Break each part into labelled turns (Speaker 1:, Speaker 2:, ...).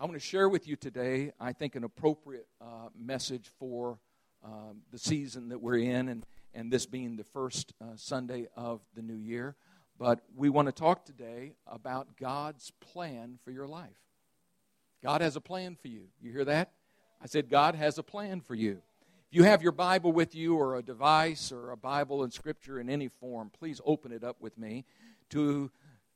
Speaker 1: I want to share with you today, I think, an appropriate uh, message for um, the season that we're in, and, and this being the first uh, Sunday of the new year. But we want to talk today about God's plan for your life. God has a plan for you. You hear that? I said, God has a plan for you. If you have your Bible with you, or a device, or a Bible and Scripture in any form, please open it up with me to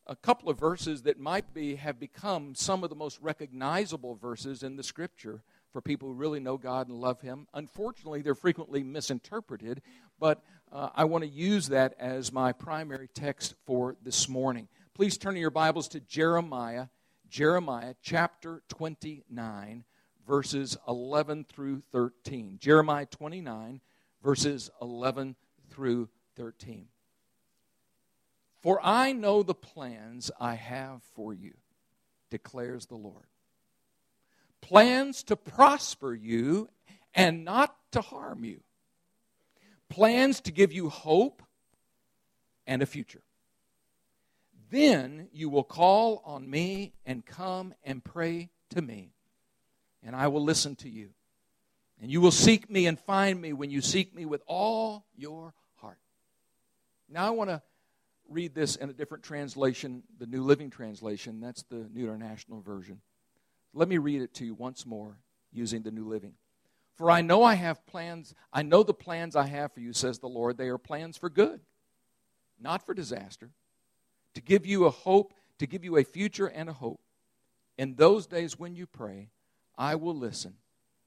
Speaker 1: a couple of verses that might be have become some of the most recognizable verses in the scripture for people who really know God and love him. Unfortunately, they're frequently misinterpreted, but uh, I want to use that as my primary text for this morning. Please turn your Bibles to Jeremiah, Jeremiah chapter 29, verses 11 through 13. Jeremiah 29, verses 11 through 13. For I know the plans I have for you, declares the Lord. Plans to prosper you and not to harm you. Plans to give you hope and a future. Then you will call on me and come and pray to me, and I will listen to you. And you will seek me and find me when you seek me with all your heart. Now I want to read this in a different translation, the New Living Translation. That's the New International Version. Let me read it to you once more using the New Living. For I know I have plans, I know the plans I have for you, says the Lord. They are plans for good, not for disaster, to give you a hope, to give you a future and a hope. In those days when you pray, I will listen.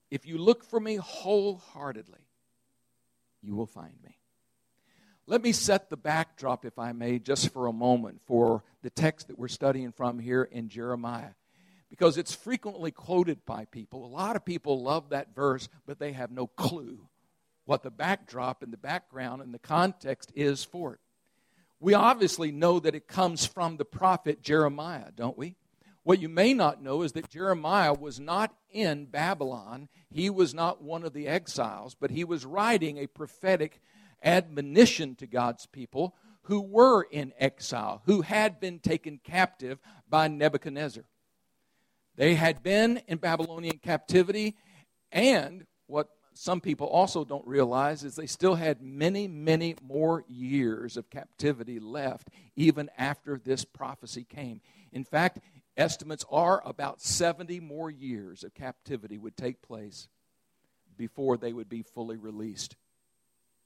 Speaker 1: If you look for me wholeheartedly, you will find me. Let me set the backdrop, if I may, just for a moment for the text that we're studying from here in Jeremiah. Because it's frequently quoted by people. A lot of people love that verse, but they have no clue what the backdrop and the background and the context is for it. We obviously know that it comes from the prophet Jeremiah, don't we? What you may not know is that Jeremiah was not in Babylon. He was not one of the exiles, but he was writing a prophetic admonition to God's people who were in exile, who had been taken captive by Nebuchadnezzar. They had been in Babylonian captivity, and what some people also don't realize is they still had many, many more years of captivity left even after this prophecy came. In fact, estimates are about 70 more years of captivity would take place before they would be fully released.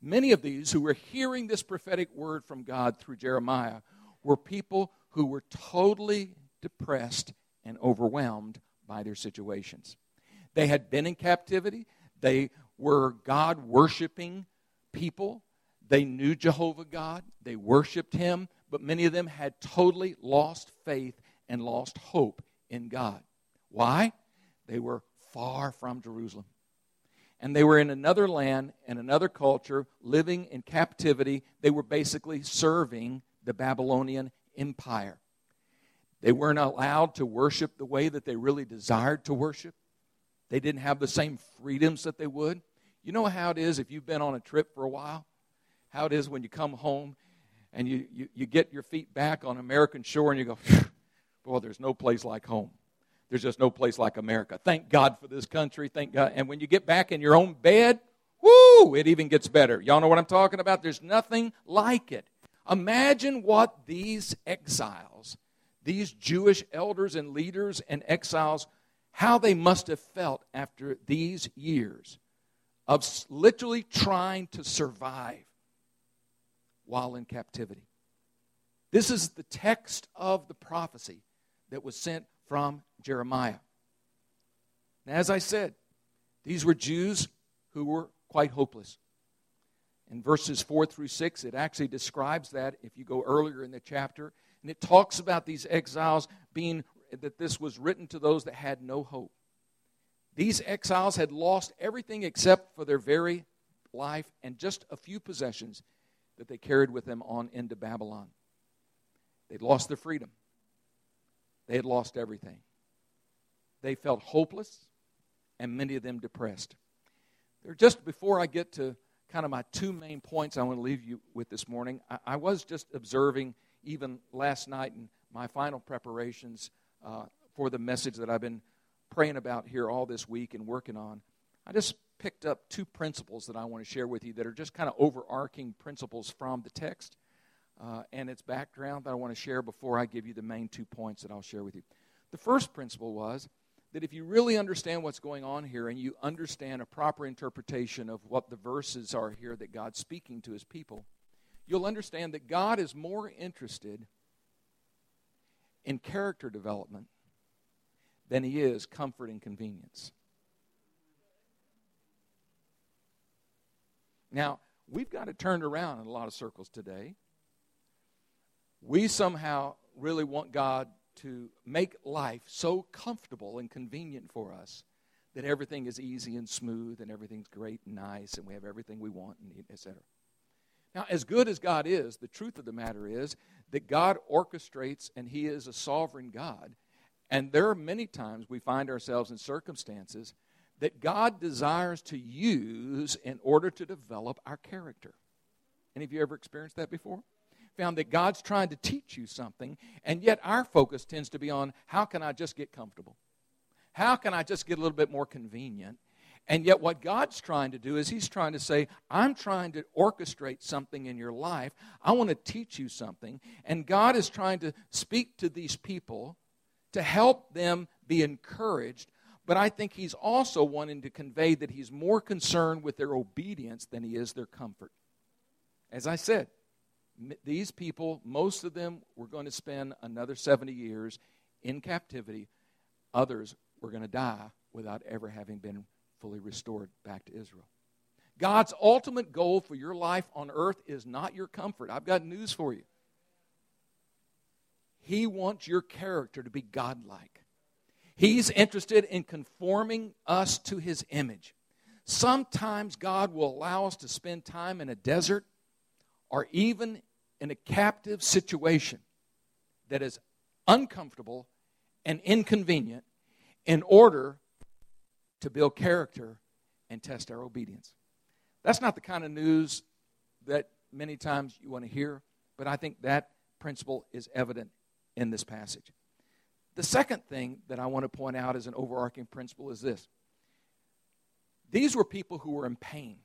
Speaker 1: Many of these who were hearing this prophetic word from God through Jeremiah were people who were totally depressed and overwhelmed by their situations. They had been in captivity, they were God worshiping people, they knew Jehovah God, they worshiped Him, but many of them had totally lost faith and lost hope in God. Why? They were far from Jerusalem and they were in another land and another culture, living in captivity. They were basically serving the Babylonian Empire. They weren't allowed to worship the way that they really desired to worship. They didn't have the same freedoms that they would. You know how it is if you've been on a trip for a while? How it is when you come home and you, you, you get your feet back on American shore and you go, boy, there's no place like home. There's just no place like America. Thank God for this country. Thank God. And when you get back in your own bed, whoo, it even gets better. Y'all know what I'm talking about? There's nothing like it. Imagine what these exiles, these Jewish elders and leaders and exiles, how they must have felt after these years of literally trying to survive while in captivity. This is the text of the prophecy that was sent from Jeremiah. And as I said, these were Jews who were quite hopeless. In verses 4 through 6, it actually describes that if you go earlier in the chapter. And it talks about these exiles being, that this was written to those that had no hope. These exiles had lost everything except for their very life and just a few possessions that they carried with them on into Babylon. They'd lost their freedom. They had lost everything. They felt hopeless, and many of them depressed. They're just before I get to kind of my two main points I want to leave you with this morning, I, I was just observing even last night in my final preparations uh, for the message that I've been praying about here all this week and working on, I just picked up two principles that I want to share with you that are just kind of overarching principles from the text uh, and its background that I want to share before I give you the main two points that I'll share with you. The first principle was that if you really understand what's going on here and you understand a proper interpretation of what the verses are here that God's speaking to his people, you'll understand that God is more interested in character development than he is comfort and convenience. Now, we've got it turned around in a lot of circles today. We somehow really want God to make life so comfortable and convenient for us that everything is easy and smooth and everything's great and nice and we have everything we want and need, etc. Now, as good as God is, the truth of the matter is that God orchestrates and He is a sovereign God. And there are many times we find ourselves in circumstances that God desires to use in order to develop our character. Any of you ever experienced that before? Found that God's trying to teach you something, and yet our focus tends to be on how can I just get comfortable? How can I just get a little bit more convenient? And yet, what God's trying to do is He's trying to say, I'm trying to orchestrate something in your life. I want to teach you something. And God is trying to speak to these people to help them be encouraged. But I think He's also wanting to convey that He's more concerned with their obedience than He is their comfort. As I said, these people, most of them were going to spend another 70 years in captivity. Others were going to die without ever having been fully restored back to Israel. God's ultimate goal for your life on earth is not your comfort. I've got news for you. He wants your character to be godlike. He's interested in conforming us to his image. Sometimes God will allow us to spend time in a desert or even in a captive situation that is uncomfortable and inconvenient in order to build character and test our obedience. That's not the kind of news that many times you want to hear, but I think that principle is evident in this passage. The second thing that I want to point out as an overarching principle is this these were people who were in pain.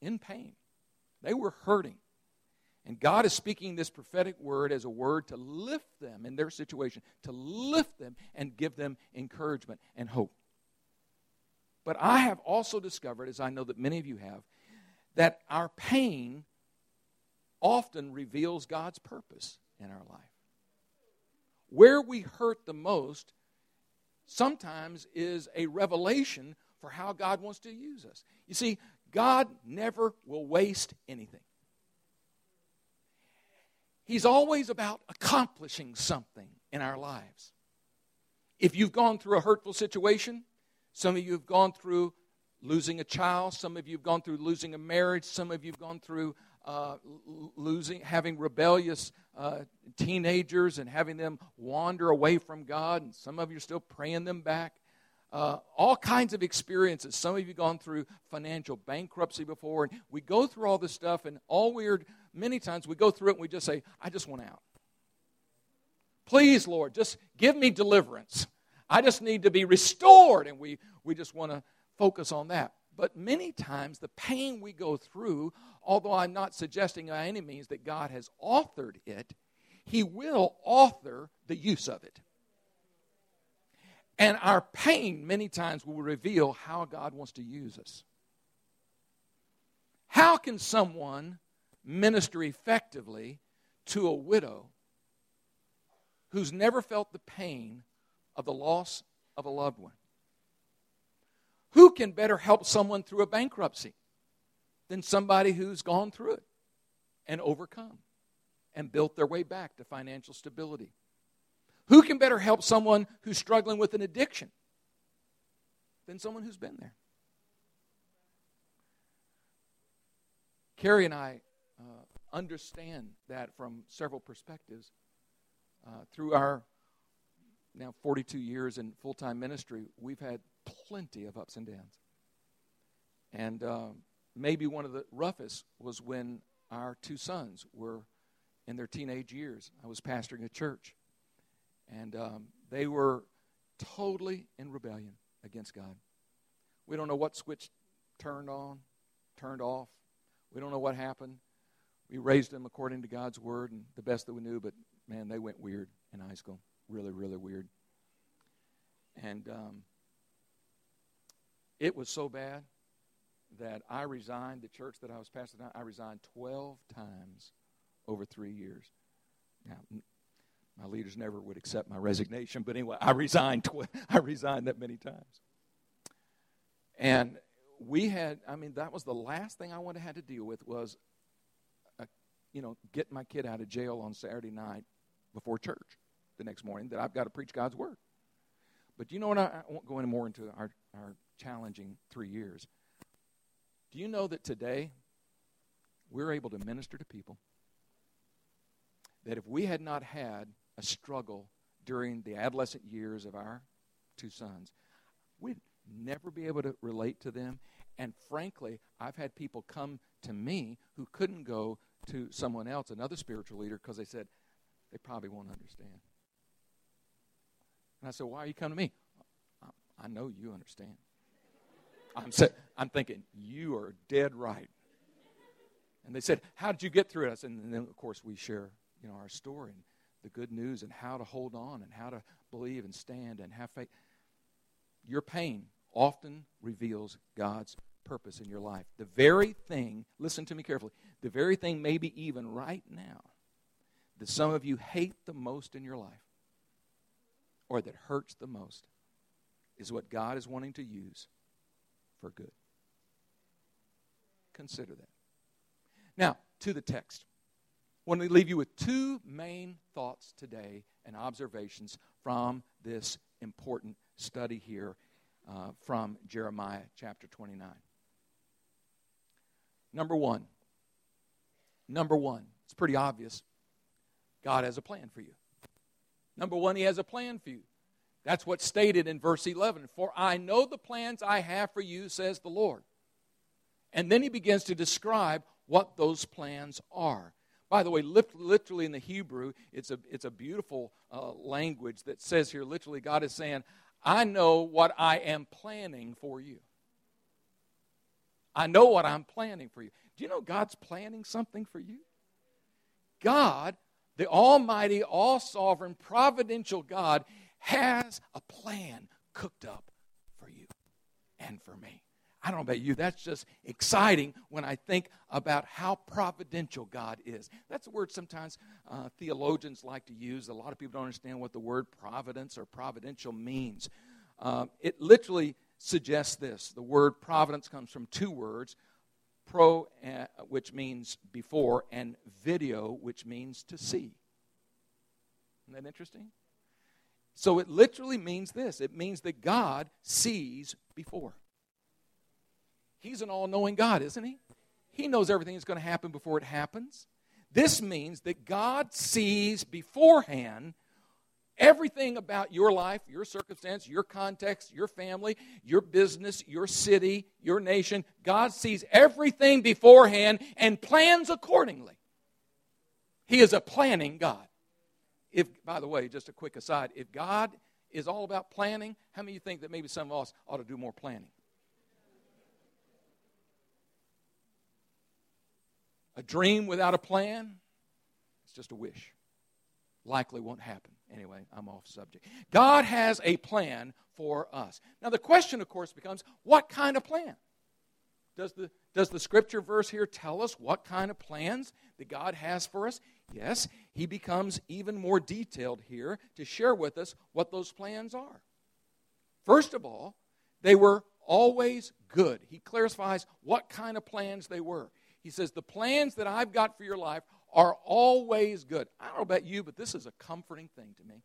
Speaker 1: In pain. They were hurting. And God is speaking this prophetic word as a word to lift them in their situation, to lift them and give them encouragement and hope. But I have also discovered, as I know that many of you have, that our pain often reveals God's purpose in our life. Where we hurt the most sometimes is a revelation for how God wants to use us. You see, God never will waste anything. He's always about accomplishing something in our lives. If you've gone through a hurtful situation, some of you have gone through losing a child, some of you have gone through losing a marriage, some of you have gone through uh, losing, having rebellious uh, teenagers and having them wander away from God, and some of you are still praying them back uh, all kinds of experiences. Some of you gone through financial bankruptcy before, and we go through all this stuff, and all weird, many times we go through it and we just say, I just want out. Please, Lord, just give me deliverance. I just need to be restored, and we, we just want to focus on that. But many times, the pain we go through, although I'm not suggesting by any means that God has authored it, He will author the use of it. And our pain, many times, will reveal how God wants to use us. How can someone minister effectively to a widow who's never felt the pain of the loss of a loved one? Who can better help someone through a bankruptcy than somebody who's gone through it and overcome and built their way back to financial stability? Who can better help someone who's struggling with an addiction than someone who's been there? Carrie and I uh, understand that from several perspectives. Uh, through our now 42 years in full time ministry, we've had plenty of ups and downs. And uh, maybe one of the roughest was when our two sons were in their teenage years. I was pastoring a church. And um, they were totally in rebellion against God. We don't know what switch turned on, turned off. We don't know what happened. We raised them according to God's word and the best that we knew, but man, they went weird in high school. Really, really weird. And um, it was so bad that I resigned the church that I was pastoring. I resigned 12 times over three years. Now, my leaders never would accept my resignation, but anyway, I resigned. Tw- I resigned that many times. And we had, I mean, that was the last thing I to have to deal with was, a, you know, get my kid out of jail on Saturday night before church the next morning that I've got to preach God's word. But you know what? I, I won't go any more into our, our challenging three years. Do you know that today we're able to minister to people that if we had not had a struggle during the adolescent years of our two sons, we'd never be able to relate to them. And frankly, I've had people come to me who couldn't go to someone else, another spiritual leader, because they said they probably won't understand. And I said, Why are you coming to me? I know you understand. I'm, sa- I'm thinking, You are dead right. And they said, How did you get through it? and then, of course, we share you know, our story and the good news and how to hold on and how to believe and stand and have faith. Your pain often reveals God's purpose in your life. The very thing, listen to me carefully, the very thing, maybe even right now, that some of you hate the most in your life or that hurts the most is what God is wanting to use for good. Consider that. Now, to the text. I want to leave you with two main thoughts today and observations from this important study here uh, from Jeremiah chapter 29. Number one, number one, it's pretty obvious. God has a plan for you. Number one, He has a plan for you. That's what's stated in verse 11. For I know the plans I have for you, says the Lord. And then He begins to describe what those plans are. By the way, literally in the Hebrew, it's a, it's a beautiful uh, language that says here, literally, God is saying, I know what I am planning for you. I know what I'm planning for you. Do you know God's planning something for you? God, the Almighty, all sovereign, providential God, has a plan cooked up for you and for me. I don't know about you, that's just exciting when I think about how providential God is. That's a word sometimes uh, theologians like to use. A lot of people don't understand what the word providence or providential means. Uh, it literally suggests this the word providence comes from two words pro, uh, which means before, and video, which means to see. Isn't that interesting? So it literally means this it means that God sees before. He's an all knowing God, isn't He? He knows everything that's going to happen before it happens. This means that God sees beforehand everything about your life, your circumstance, your context, your family, your business, your city, your nation. God sees everything beforehand and plans accordingly. He is a planning God. If, by the way, just a quick aside, if God is all about planning, how many of you think that maybe some of us ought to do more planning? A dream without a plan, it's just a wish. Likely won't happen. Anyway, I'm off subject. God has a plan for us. Now, the question, of course, becomes what kind of plan? Does the, does the scripture verse here tell us what kind of plans that God has for us? Yes, he becomes even more detailed here to share with us what those plans are. First of all, they were always good. He clarifies what kind of plans they were. He says, The plans that I've got for your life are always good. I don't know about you, but this is a comforting thing to me.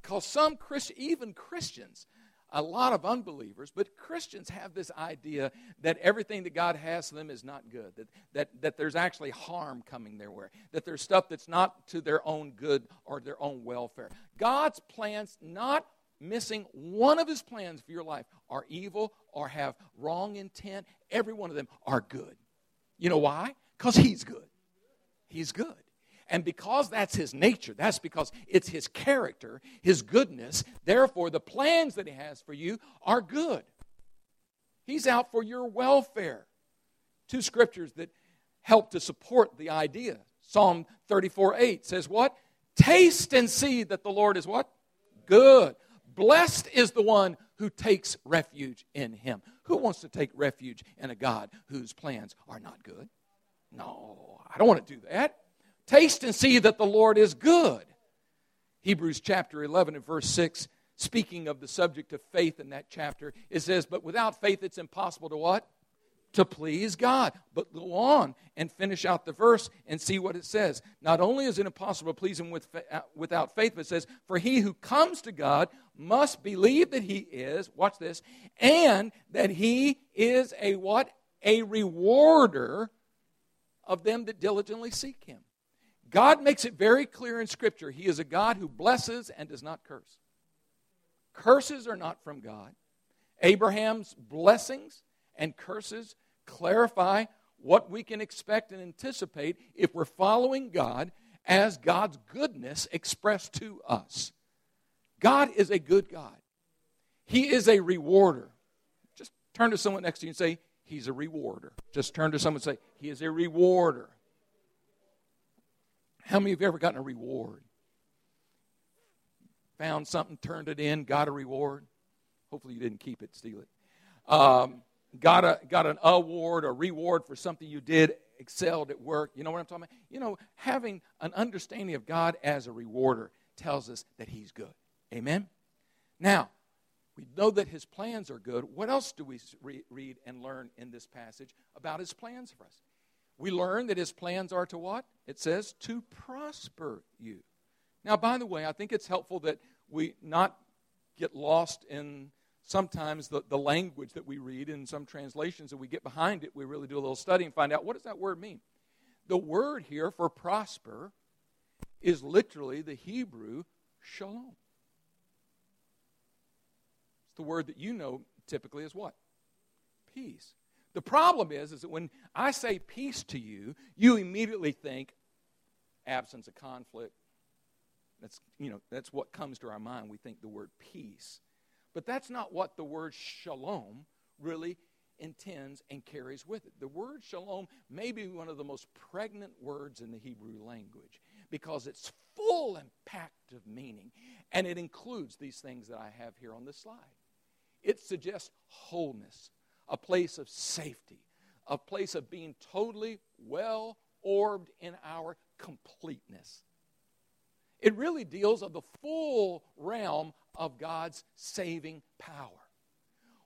Speaker 1: Because some Christians, even Christians, a lot of unbelievers, but Christians have this idea that everything that God has for them is not good, that, that, that there's actually harm coming their way, that there's stuff that's not to their own good or their own welfare. God's plans, not missing one of his plans for your life, are evil or have wrong intent. Every one of them are good. You know why? Because he's good. He's good. And because that's his nature, that's because it's his character, his goodness, therefore the plans that he has for you are good. He's out for your welfare. Two scriptures that help to support the idea. Psalm 34 8 says, What? Taste and see that the Lord is what? Good. Blessed is the one who takes refuge in him. Who wants to take refuge in a God whose plans are not good? No, I don't want to do that. Taste and see that the Lord is good. Hebrews chapter 11 and verse 6, speaking of the subject of faith in that chapter, it says, But without faith it's impossible to what? to please God. But go on and finish out the verse and see what it says. Not only is it impossible to please Him with, uh, without faith, but it says, For he who comes to God must believe that He is, watch this, and that He is a what? A rewarder of them that diligently seek Him. God makes it very clear in Scripture He is a God who blesses and does not curse. Curses are not from God. Abraham's blessings and curses clarify what we can expect and anticipate if we're following God as God's goodness expressed to us. God is a good God. He is a rewarder. Just turn to someone next to you and say, He's a rewarder. Just turn to someone and say, He is a rewarder. How many of you ever gotten a reward? Found something, turned it in, got a reward? Hopefully you didn't keep it, steal it. Um, got, a, got an award or reward for something you did, excelled at work. You know what I'm talking about? You know, having an understanding of God as a rewarder tells us that He's good. Amen? Now, we know that His plans are good. What else do we re- read and learn in this passage about His plans for us? We learn that His plans are to what? It says to prosper you. Now, by the way, I think it's helpful that we not get lost in sometimes the, the language that we read in some translations and we get behind it, we really do a little study and find out what does that word mean? The word here for prosper is literally the Hebrew shalom. The word that you know typically is what? Peace. The problem is, is that when I say peace to you, you immediately think absence of conflict. That's, you know, that's what comes to our mind. We think the word peace. But that's not what the word shalom really intends and carries with it. The word shalom may be one of the most pregnant words in the Hebrew language because it's full and packed of meaning. And it includes these things that I have here on this slide. It suggests wholeness, a place of safety, a place of being totally well orbed in our completeness. It really deals of the full realm of God's saving power.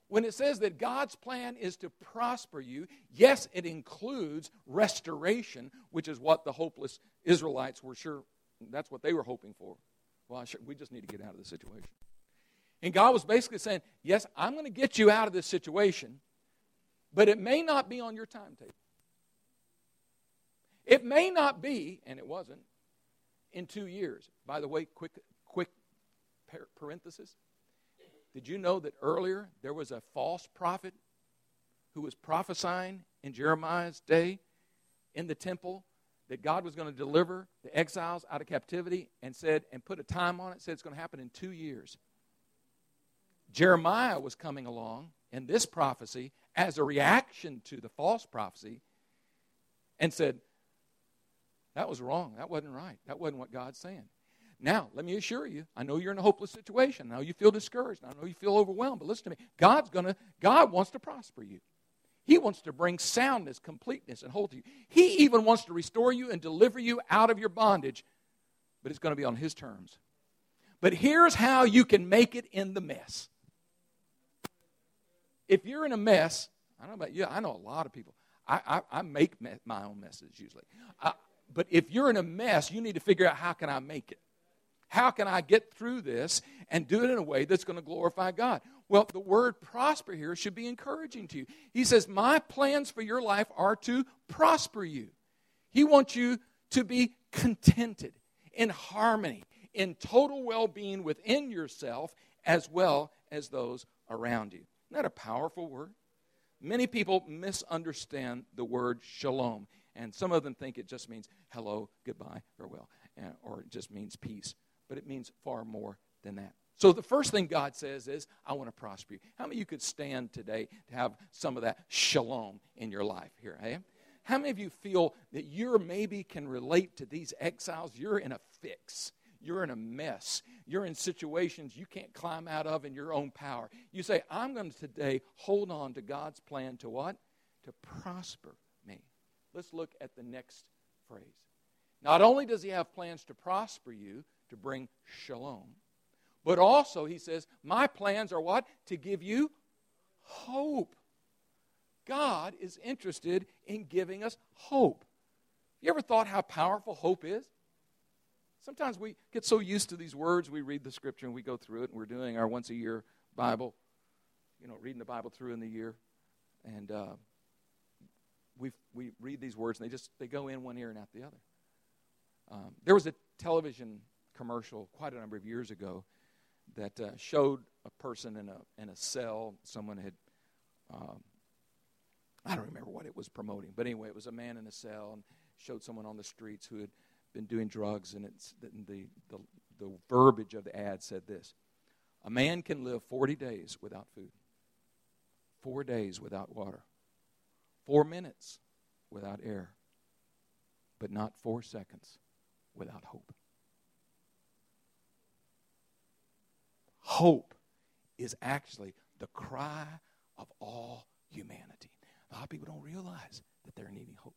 Speaker 1: When it says that God's plan is to prosper you, yes, it includes restoration, which is what the hopeless Israelites were sure, that's what they were hoping for. Well, sure, we just need to get out of the situation. And God was basically saying, Yes, I'm going to get you out of this situation, but it may not be on your timetable. It may not be, and it wasn't, in two years. By the way, quick, quick parenthesis. Did you know that earlier there was a false prophet who was prophesying in Jeremiah's day in the temple that God was going to deliver the exiles out of captivity and said, and put a time on it, said it's going to happen in two years. Jeremiah was coming along in this prophecy as a reaction to the false prophecy and said, that was wrong. That wasn't right. That wasn't what God's saying. Now, let me assure you, I know you're in a hopeless situation. I know you feel discouraged. I know you feel overwhelmed. But listen to me. God's gonna, God wants to prosper you. He wants to bring soundness, completeness, and whole to you. He even wants to restore you and deliver you out of your bondage, but it's going to be on His terms. But here's how you can make it in the mess. If you're in a mess, I don't know about you, I know a lot of people. I, I, I make me, my own messes usually. But if you're in a mess, you need to figure out how can I make it? How can I get through this and do it in a way that's going to glorify God? Well, the word prosper here should be encouraging to you. He says, My plans for your life are to prosper you. He wants you to be contented, in harmony, in total well being within yourself as well as those around you. Isn't that a powerful word? Many people misunderstand the word shalom And some of them think it just means hello, goodbye, farewell, or it just means peace. But it means far more than that. So the first thing God says is, I want to prosper you. How many of you could stand today to have some of that shalom in your life here? Hey? How many of you feel that you maybe can relate to these exiles? You're in a fix. You're in a mess. You're in situations you can't climb out of in your own power. You say, I'm going to today hold on to God's plan to what? To prosper me. Let's look at the next phrase. Not only does he have plans to prosper you, to bring shalom, but also he says, My plans are what? To give you hope. God is interested in giving us hope. You ever thought how powerful hope is? Sometimes we get so used to these words, we read the scripture and we go through it, and we're doing our once a year Bible, you know, reading the Bible through in the year. And uh, we we read these words, and they just they go in one ear and out the other. Um, there was a television commercial quite a number of years ago that uh, showed a person in a in a cell. Someone had, um, I don't remember what it was promoting, but anyway, it was a man in a cell and showed someone on the streets who had been doing drugs, and it's the, the, the, the verbiage of the ad said this A man can live 40 days without food, four days without water, four minutes without air, but not four seconds without hope. Hope is actually the cry of all humanity. A lot of people don't realize that they're needing hope.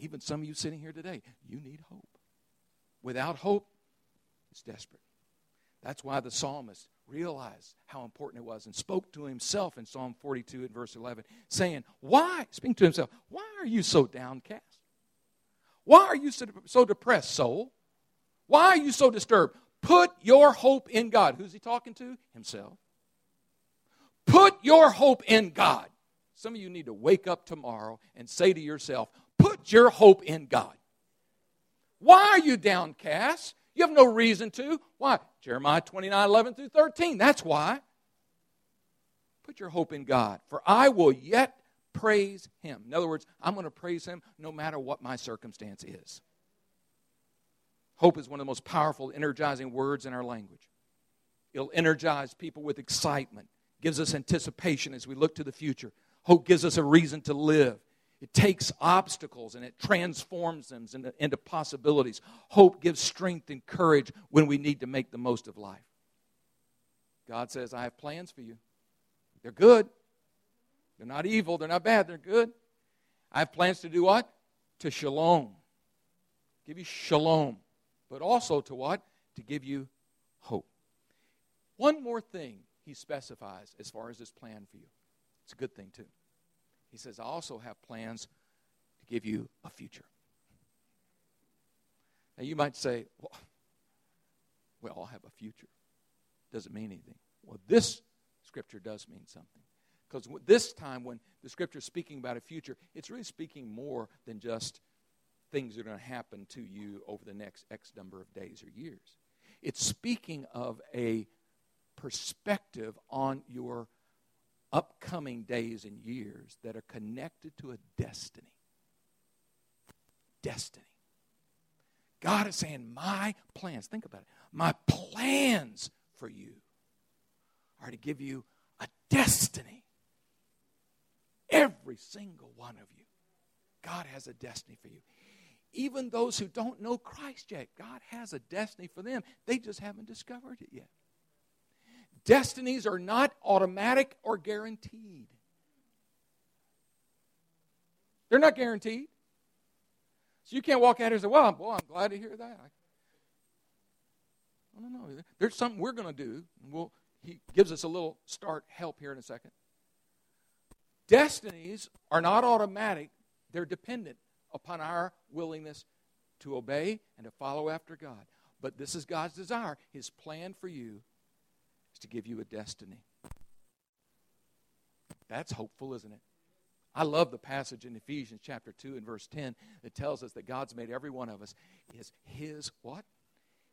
Speaker 1: Even some of you sitting here today, you need hope. Without hope, it's desperate. That's why the psalmist realized how important it was and spoke to himself in Psalm 42 and verse 11, saying, Why, speaking to himself, why are you so downcast? Why are you so, so depressed, soul? Why are you so disturbed? Put your hope in God. Who's he talking to? Himself. Put your hope in God. Some of you need to wake up tomorrow and say to yourself, Put your hope in God. Why are you downcast? You have no reason to. Why? Jeremiah 29 11 through 13. That's why. Put your hope in God, for I will yet praise Him. In other words, I'm going to praise Him no matter what my circumstance is. Hope is one of the most powerful, energizing words in our language. It'll energize people with excitement, gives us anticipation as we look to the future. Hope gives us a reason to live. It takes obstacles and it transforms them into, into possibilities. Hope gives strength and courage when we need to make the most of life. God says, I have plans for you. They're good. They're not evil. They're not bad. They're good. I have plans to do what? To shalom. Give you shalom. But also to what? To give you hope. One more thing he specifies as far as his plan for you. It's a good thing, too. He says, I also have plans to give you a future. Now, you might say, well, I'll have a future. Doesn't mean anything. Well, this scripture does mean something. Because this time, when the scripture is speaking about a future, it's really speaking more than just things that are going to happen to you over the next X number of days or years. It's speaking of a perspective on your upcoming days and years that are connected to a destiny. Destiny. God is saying, My plans, think about it, my plans for you are to give you a destiny. Every single one of you. God has a destiny for you. Even those who don't know Christ yet, God has a destiny for them. They just haven't discovered it yet. Destinies are not automatic or guaranteed. They're not guaranteed. So you can't walk out here and say, Well, boy, I'm glad to hear that. No, no. There's something we're going to do. We'll, he gives us a little start help here in a second. Destinies are not automatic, they're dependent upon our willingness to obey and to follow after God. But this is God's desire. His plan for you to give you a destiny. That's hopeful, isn't it? I love the passage in Ephesians chapter 2 and verse 10 that tells us that God's made every one of us is his what?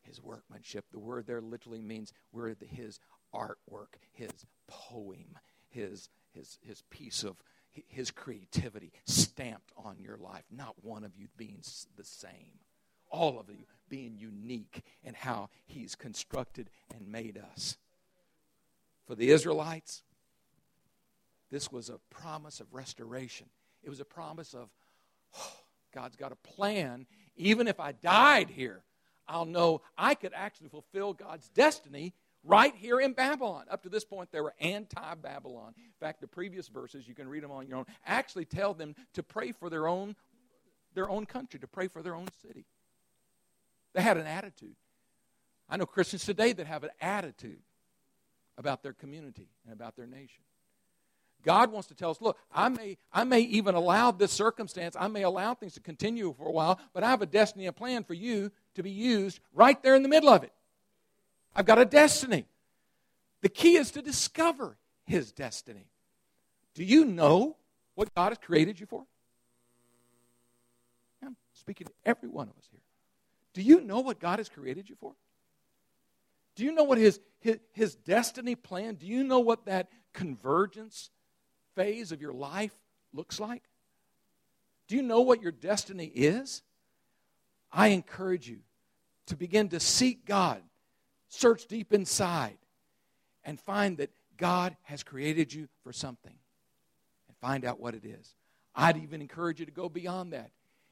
Speaker 1: His workmanship. The word there literally means we're the, his artwork, his poem, his, his, his piece of his creativity stamped on your life, not one of you being the same. All of you being unique in how he's constructed and made us. For the Israelites, this was a promise of restoration. It was a promise of oh, God's got a plan. Even if I died here, I'll know I could actually fulfill God's destiny right here in Babylon. Up to this point, they were anti Babylon. In fact, the previous verses, you can read them on your own, actually tell them to pray for their own, their own country, to pray for their own city. They had an attitude. I know Christians today that have an attitude about their community and about their nation. God wants to tell us, look, I may, I may even allow this circumstance, I may allow things to continue for a while, but I have a destiny and plan for you to be used right there in the middle of it. I've got a destiny. The key is to discover his destiny. Do you know what God has created you for? I'm speaking to every one of us here. Do you know what God has created you for? Do you know what his, his, his destiny plan, do you know what that convergence phase of your life looks like? Do you know what your destiny is? I encourage you to begin to seek God Search deep inside and find that God has created you for something and find out what it is. I'd even encourage you to go beyond that.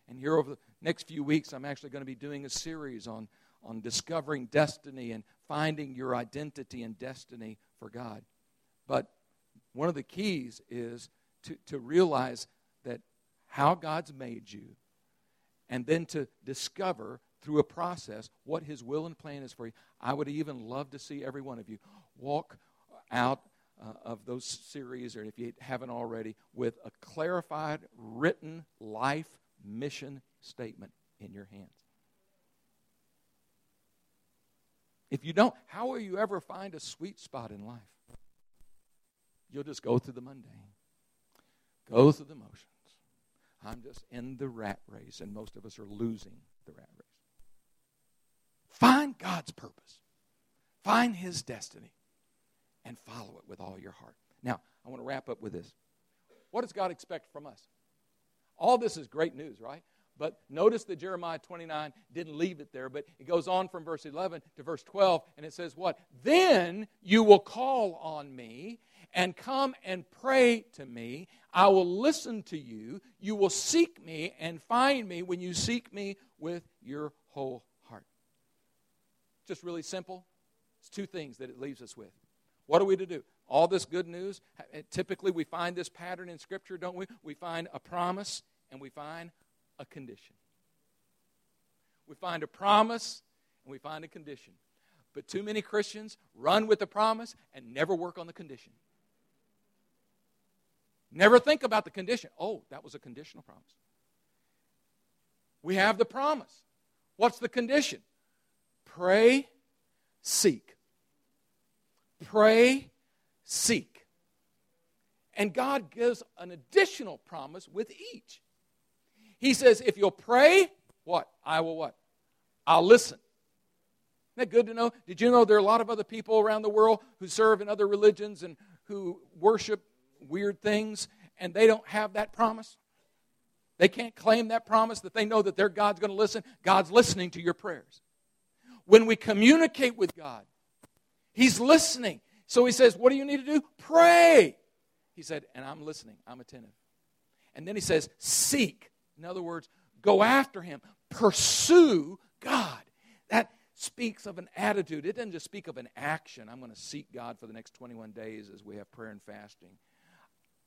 Speaker 1: And here over the next few weeks, I'm actually going to be doing a series on, on discovering destiny and finding your identity and destiny for God. But one of the keys is to, to realize that how God's made you and then to discover through a process what His will and plan is for you. I would even love to see every one of you walk out uh, of those series, or if you haven't already, with a clarified, written life mission statement in your hands. If you don't, how will you ever find a sweet spot in life? You'll just go through the mundane, go through the motions. I'm just in the rat race, and most of us are losing the rat race. Find God's purpose, find His destiny, and follow it with all your heart. Now, I want to wrap up with this. What does God expect from us? All this is great news, right? But notice that Jeremiah 29 didn't leave it there, but it goes on from verse 11 to verse 12, and it says, What? Then you will call on me and come and pray to me. I will listen to you. You will seek me and find me when you seek me with your whole heart. just really simple. It's two things that it leaves us with. What are we to do? All this good news, typically we find this pattern in Scripture, don't we? We find a promise and we find a condition. We find a promise and we find a condition. But too many Christians run with the promise and never work on the condition. Never think about the condition. Oh, that was a conditional promise. We have the promise. What's the condition? Pray, seek. Pray, seek. And God gives an additional promise with each. He says, if you'll pray, what? I will what? I'll listen. Isn't that good to know? Did you know there are a lot of other people around the world who serve in other religions and who worship weird things and they don't have that promise? They can't claim that promise that they know that their God's going to listen. God's listening to your prayers when we communicate with God, He's listening. So He says, What do you need to do? Pray. He said, And I'm listening, I'm attentive. And then He says, Seek. In other words, go after Him, pursue God. That speaks of an attitude. It doesn't just speak of an action. I'm going to seek God for the next 21 days as we have prayer and fasting.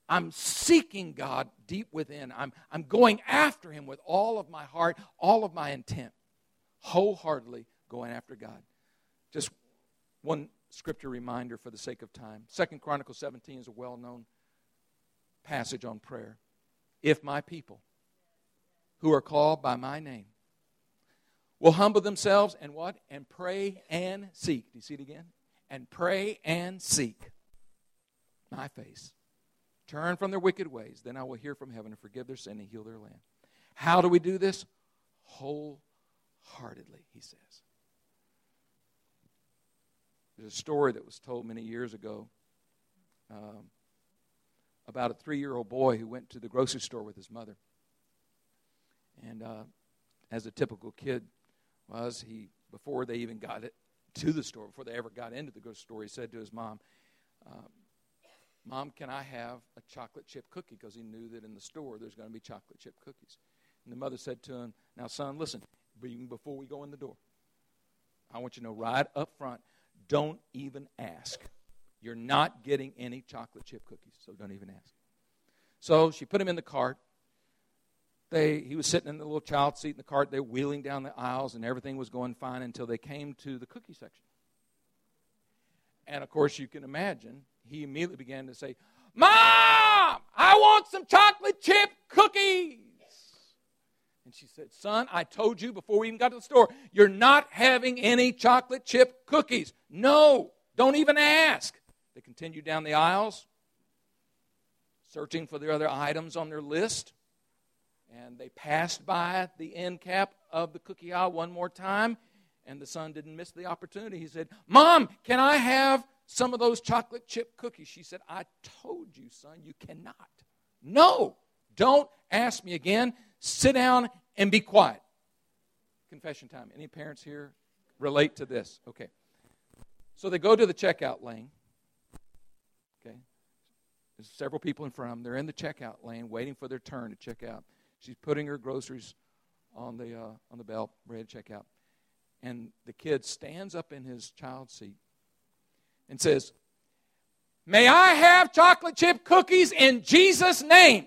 Speaker 1: I'm seeking God deep within. I'm, I'm going after Him with all of my heart, all of my intent, wholeheartedly going after God. Just one scripture reminder for the sake of time. Second Chronicles 17 is a well-known passage on prayer. If my people who are called by my name will humble themselves and what? And pray and seek. Do you see it again? And pray and seek my face. Turn from their wicked ways. Then I will hear from heaven and forgive their sin and heal their land. How do we do this? Wholeheartedly, he says. There's a story that was told many years ago um, about a three year old boy who went to the grocery store with his mother. And uh, as a typical kid was, he, before they even got it to the store, before they ever got into the grocery store, he said to his mom, uh, Mom, can I have a chocolate chip cookie? Because he knew that in the store there's going to be chocolate chip cookies. And the mother said to him, Now, son, listen, even before we go in the door, I want you to know right up front don't even ask. You're not getting any chocolate chip cookies, so don't even ask. So she put him in the cart. They, he was sitting in the little child seat in the cart. They were wheeling down the aisles, and everything was going fine until they came to the cookie section. And of course, you can imagine, he immediately began to say, Mom, I want some chocolate chip cookies. And she said, Son, I told you before we even got to the store, you're not having any chocolate chip cookies. No, don't even ask. They continued down the aisles, searching for the other items on their list. And they passed by the end cap of the cookie aisle one more time. And the son didn't miss the opportunity. He said, Mom, can I have some of those chocolate chip cookies? She said, I told you, son, you cannot. No, don't ask me again. Sit down and be quiet. Confession time. Any parents here relate to this? Okay. So they go to the checkout lane. Okay. There's several people in front of them. They're in the checkout lane waiting for their turn to check out. She's putting her groceries on the, uh, on the belt, ready to check out. And the kid stands up in his child seat and says, May I have chocolate chip cookies in Jesus' name?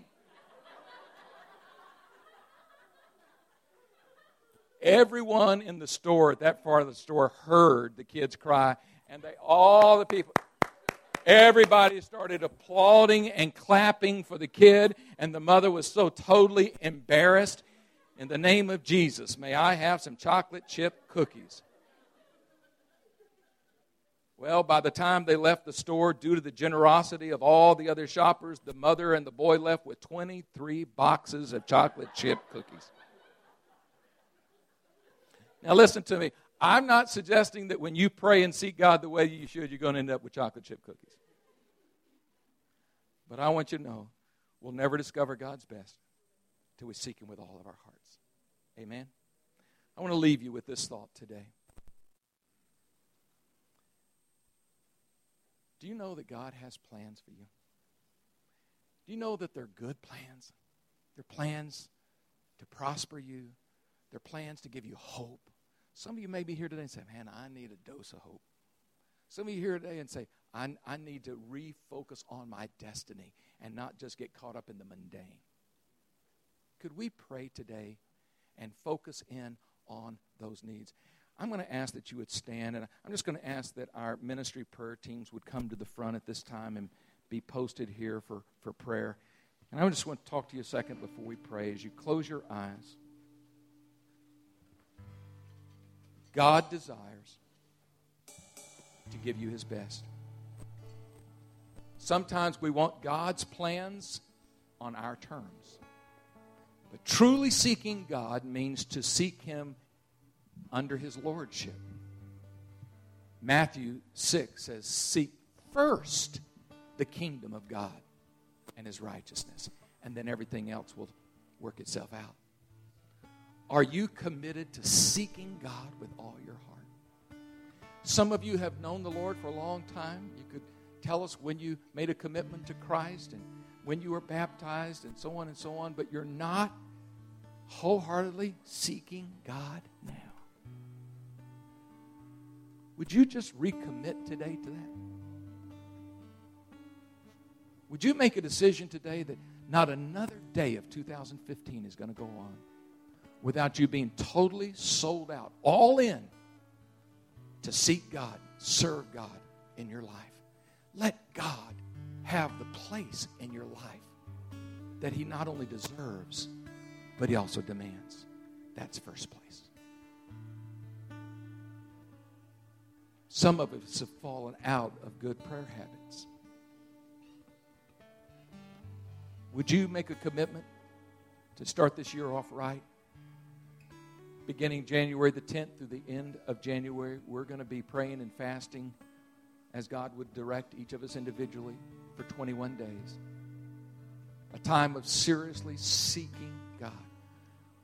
Speaker 1: Everyone in the store, at that part of the store, heard the kids cry, and they all the people, everybody started applauding and clapping for the kid, and the mother was so totally embarrassed. In the name of Jesus, may I have some chocolate chip cookies? Well, by the time they left the store, due to the generosity of all the other shoppers, the mother and the boy left with 23 boxes of chocolate chip cookies. Now, listen to me. I'm not suggesting that when you pray and seek God the way you should, you're going to end up with chocolate chip cookies. But I want you to know we'll never discover God's best till we seek Him with all of our hearts. Amen? I want to leave you with this thought today. Do you know that God has plans for you? Do you know that they're good plans? They're plans to prosper you, they're plans to give you hope. Some of you may be here today and say, Man, I need a dose of hope. Some of you here today and say, I, I need to refocus on my destiny and not just get caught up in the mundane. Could we pray today and focus in on those needs? I'm going to ask that you would stand, and I'm just going to ask that our ministry prayer teams would come to the front at this time and be posted here for, for prayer. And I just want to talk to you a second before we pray as you close your eyes. God desires to give you his best. Sometimes we want God's plans on our terms. But truly seeking God means to seek him under his lordship. Matthew 6 says, Seek first the kingdom of God and his righteousness, and then everything else will work itself out. Are you committed to seeking God with all your heart? Some of you have known the Lord for a long time. You could tell us when you made a commitment to Christ and when you were baptized and so on and so on, but you're not wholeheartedly seeking God now. Would you just recommit today to that? Would you make a decision today that not another day of 2015 is going to go on without you being totally sold out, all in to seek God, serve God in your life. Let God have the place in your life that He not only deserves, but He also demands. That's first place. Some of us have fallen out of good prayer habits. Would you make a commitment to start this year off right? beginning January the 10th through the end of January, we're going to be praying and fasting as God would direct each of us individually for 21 days. a time of seriously seeking God.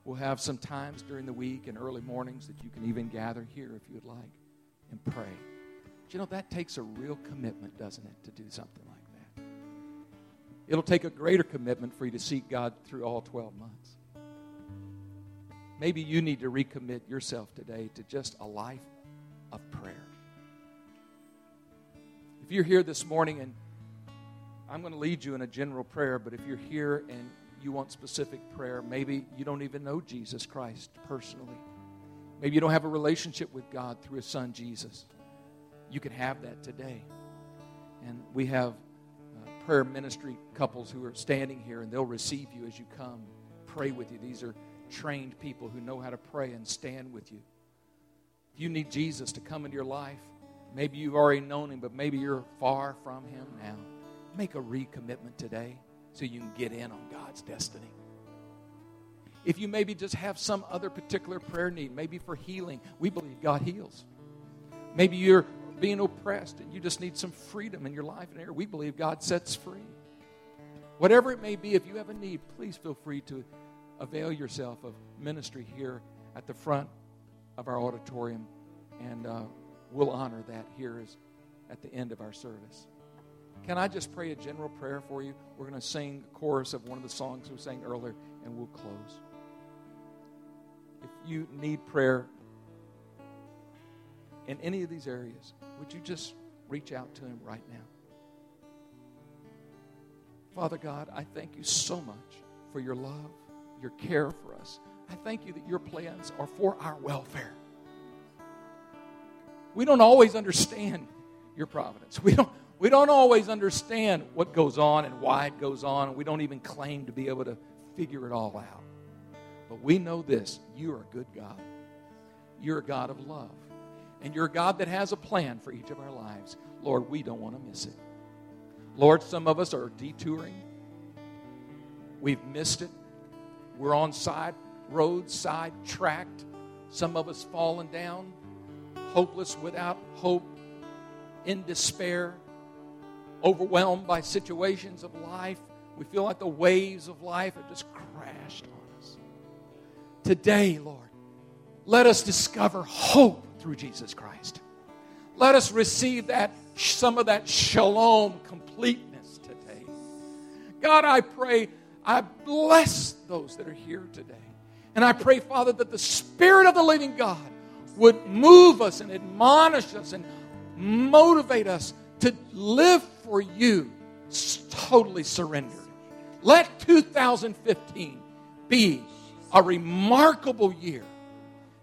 Speaker 1: We'll have some times during the week and early mornings that you can even gather here if you would like and pray. But you know, that takes a real commitment, doesn't it, to do something like that? It'll take a greater commitment for you to seek God through all 12 months. Maybe you need to recommit yourself today to just a life If you're here this morning and I'm going to lead you in a general prayer, but if you're here and you want specific prayer, maybe you don't even know Jesus Christ personally. Maybe you don't have a relationship with God through His Son Jesus. You can have that today. And we have uh, prayer ministry couples who are standing here, and they'll receive you as you come, pray with you. These are trained people who know how to pray and stand with you. If you need Jesus to come into your life, maybe you've already known Him, but maybe you're far from Him now. Make a recommitment today so you can get in on God's destiny. If you maybe just have some other particular prayer need, maybe for healing, we believe God heals. Maybe you're being oppressed and you just need some freedom in your life and area. We believe God sets free. Whatever it may be, if you have a need, please feel free to avail yourself of ministry here at the front of our auditorium, and uh, we'll honor that here as, at the end of our service. Can I just pray a general prayer for you? We're going to sing a chorus of one of the songs we sang earlier, and we'll close. If you need prayer in any of these areas, would you just reach out to Him right now? Father God, I thank you so much for your love, your care for us. I thank you that your plans are for our welfare. We don't always understand your providence. We don't, we don't always understand what goes on and why it goes on, we don't even claim to be able to figure it all out. But we know this you are a good God. You're a God of love. And you're a God that has a plan for each of our lives. Lord, we don't want to miss it. Lord, some of us are detouring. We've missed it. We're on side roads, side tracked. Some of us fallen down, hopeless, without hope, in despair, overwhelmed by situations of life. We feel like the waves of life have just crashed on us. Today, Lord, let us discover hope through Jesus Christ. Let us receive that some of that shalom completeness today. God, I pray, I bless those that are here today. And I pray, Father, that the Spirit of the living God would move us and admonish us and motivate us to live for you totally surrendered. Let 2015 be a remarkable year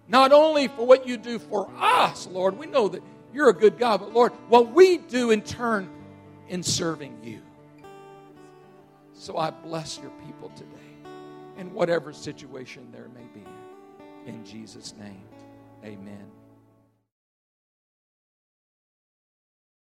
Speaker 1: not only for what you do for us, Lord, we know that you're a good God, but Lord, what we do in turn in serving you. So I bless your people today in whatever situation there may be. In Jesus' name, amen.